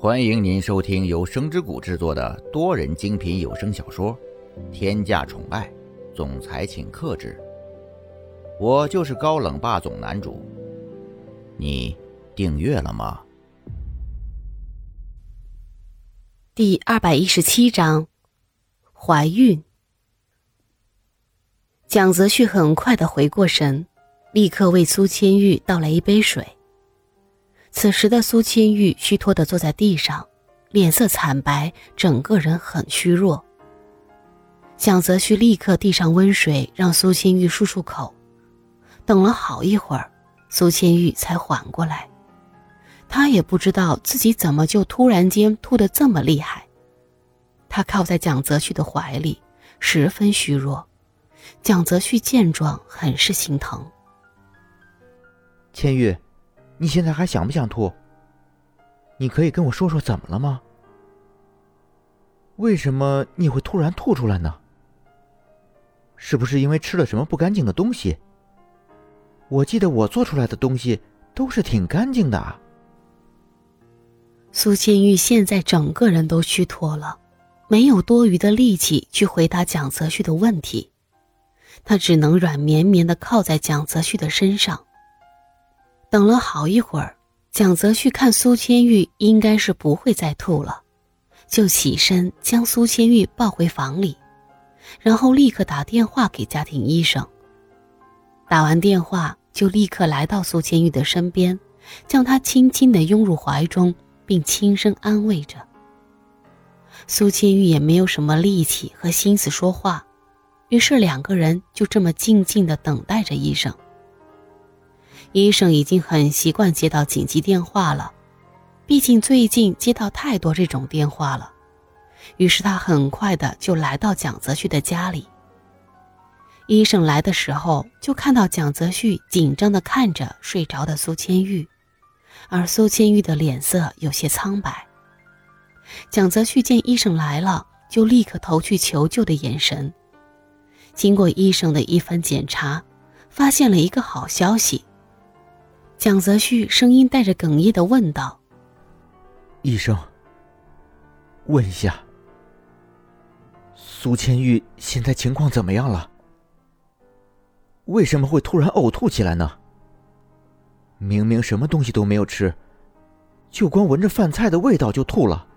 欢迎您收听由声之谷制作的多人精品有声小说《天价宠爱总裁请克制》，我就是高冷霸总男主。你订阅了吗？第二百一十七章，怀孕。蒋泽旭很快的回过神，立刻为苏千玉倒来一杯水。此时的苏千玉虚脱的坐在地上，脸色惨白，整个人很虚弱。蒋泽旭立刻递上温水，让苏千玉漱漱口。等了好一会儿，苏千玉才缓过来。他也不知道自己怎么就突然间吐得这么厉害。他靠在蒋泽旭的怀里，十分虚弱。蒋泽旭见状，很是心疼。千玉。你现在还想不想吐？你可以跟我说说怎么了吗？为什么你会突然吐出来呢？是不是因为吃了什么不干净的东西？我记得我做出来的东西都是挺干净的。苏千玉现在整个人都虚脱了，没有多余的力气去回答蒋泽旭的问题，他只能软绵绵的靠在蒋泽旭的身上。等了好一会儿，蒋泽旭看苏千玉应该是不会再吐了，就起身将苏千玉抱回房里，然后立刻打电话给家庭医生。打完电话，就立刻来到苏千玉的身边，将她轻轻地拥入怀中，并轻声安慰着。苏千玉也没有什么力气和心思说话，于是两个人就这么静静地等待着医生。医生已经很习惯接到紧急电话了，毕竟最近接到太多这种电话了。于是他很快的就来到蒋泽旭的家里。医生来的时候，就看到蒋泽旭紧张的看着睡着的苏千玉，而苏千玉的脸色有些苍白。蒋泽旭见医生来了，就立刻投去求救的眼神。经过医生的一番检查，发现了一个好消息。蒋泽旭声音带着哽咽的问道：“医生，问一下，苏千玉现在情况怎么样了？为什么会突然呕吐起来呢？明明什么东西都没有吃，就光闻着饭菜的味道就吐了。”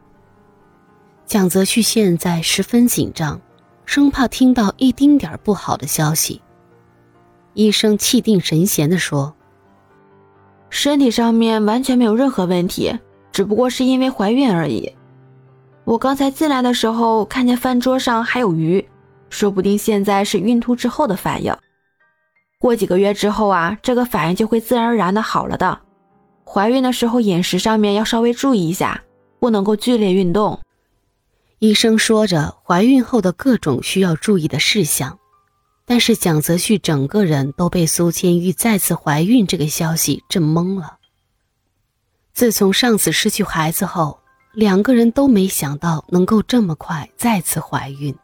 蒋泽旭现在十分紧张，生怕听到一丁点不好的消息。医生气定神闲的说。身体上面完全没有任何问题，只不过是因为怀孕而已。我刚才进来的时候看见饭桌上还有鱼，说不定现在是孕吐之后的反应。过几个月之后啊，这个反应就会自然而然的好了的。怀孕的时候饮食上面要稍微注意一下，不能够剧烈运动。医生说着怀孕后的各种需要注意的事项。但是蒋泽旭整个人都被苏千玉再次怀孕这个消息震懵了。自从上次失去孩子后，两个人都没想到能够这么快再次怀孕。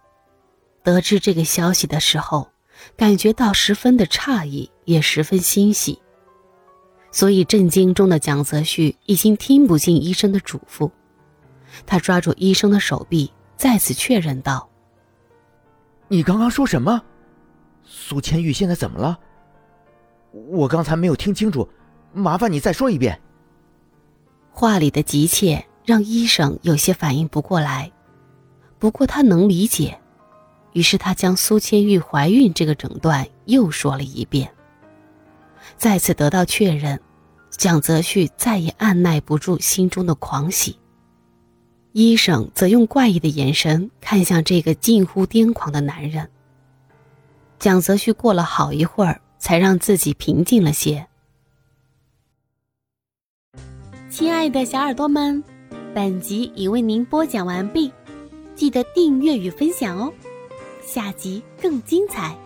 得知这个消息的时候，感觉到十分的诧异，也十分欣喜。所以震惊中的蒋泽旭已经听不进医生的嘱咐，他抓住医生的手臂，再次确认道：“你刚刚说什么？”苏千玉现在怎么了？我刚才没有听清楚，麻烦你再说一遍。话里的急切让医生有些反应不过来，不过他能理解，于是他将苏千玉怀孕这个诊断又说了一遍。再次得到确认，蒋泽旭再也按耐不住心中的狂喜。医生则用怪异的眼神看向这个近乎癫狂的男人。蒋泽旭过了好一会儿，才让自己平静了些。亲爱的小耳朵们，本集已为您播讲完毕，记得订阅与分享哦，下集更精彩。